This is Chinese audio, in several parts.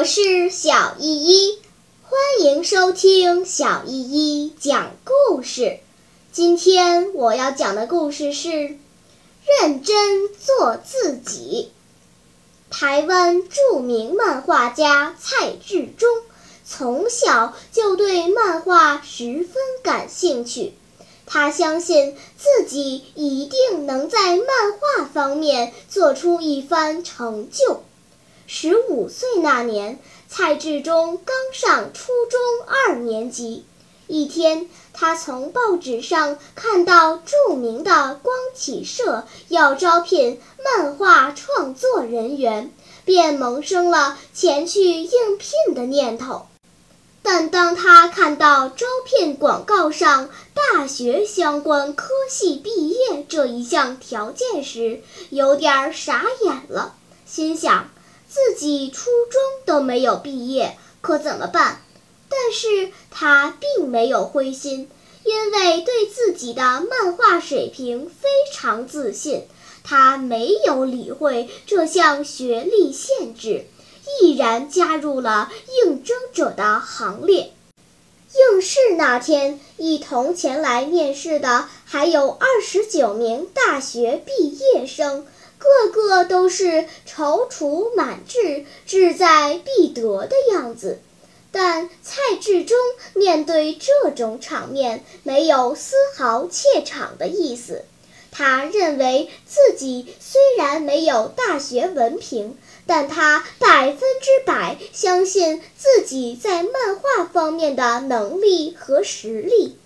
我是小依依，欢迎收听小依依讲故事。今天我要讲的故事是《认真做自己》。台湾著名漫画家蔡志忠从小就对漫画十分感兴趣，他相信自己一定能在漫画方面做出一番成就。十五岁那年，蔡志忠刚上初中二年级。一天，他从报纸上看到著名的光启社要招聘漫画创作人员，便萌生了前去应聘的念头。但当他看到招聘广告上“大学相关科系毕业”这一项条件时，有点傻眼了，心想。自己初中都没有毕业，可怎么办？但是他并没有灰心，因为对自己的漫画水平非常自信。他没有理会这项学历限制，毅然加入了应征者的行列。应试那天，一同前来面试的还有二十九名大学毕业生。个个都是踌躇满志、志在必得的样子，但蔡志忠面对这种场面没有丝毫怯场的意思。他认为自己虽然没有大学文凭，但他百分之百相信自己在漫画方面的能力和实力。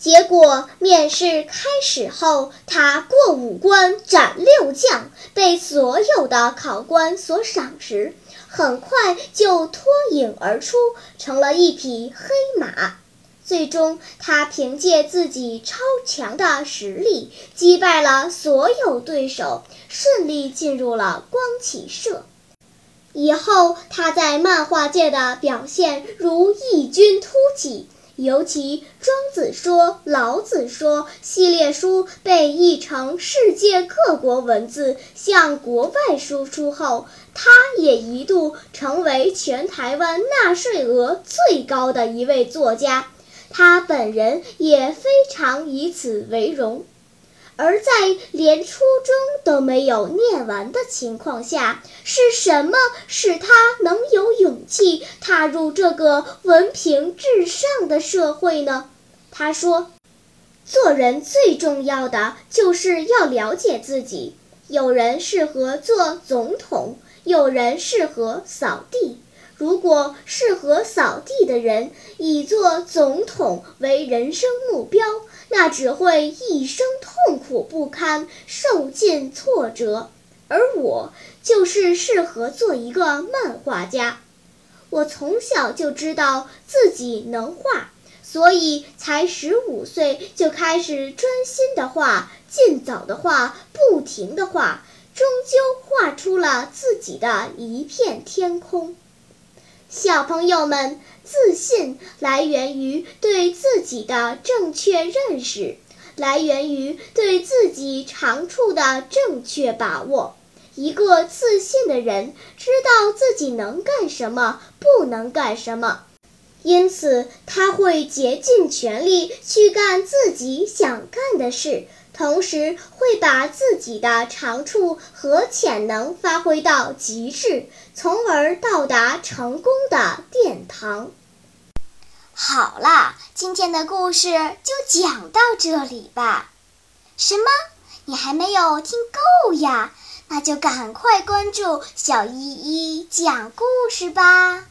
结果面试开始后，他过五关斩六将，被所有的考官所赏识，很快就脱颖而出，成了一匹黑马。最终，他凭借自己超强的实力，击败了所有对手，顺利进入了光启社。以后，他在漫画界的表现如异军突起。尤其《庄子说》《老子说》系列书被译成世界各国文字向国外输出后，他也一度成为全台湾纳税额最高的一位作家，他本人也非常以此为荣。而在连初中都没有念完的情况下，是什么使他能有勇气踏入这个文凭至上的社会呢？他说：“做人最重要的就是要了解自己。有人适合做总统，有人适合扫地。如果适合扫地的人以做总统为人生目标。”那只会一生痛苦不堪，受尽挫折。而我就是适合做一个漫画家。我从小就知道自己能画，所以才十五岁就开始专心的画，尽早的画，不停的画，终究画出了自己的一片天空。小朋友们，自信来源于对自己的正确认识，来源于对自己长处的正确把握。一个自信的人知道自己能干什么，不能干什么，因此他会竭尽全力去干自己想干的事。同时会把自己的长处和潜能发挥到极致，从而到达成功的殿堂。好啦，今天的故事就讲到这里吧。什么？你还没有听够呀？那就赶快关注小依依讲故事吧。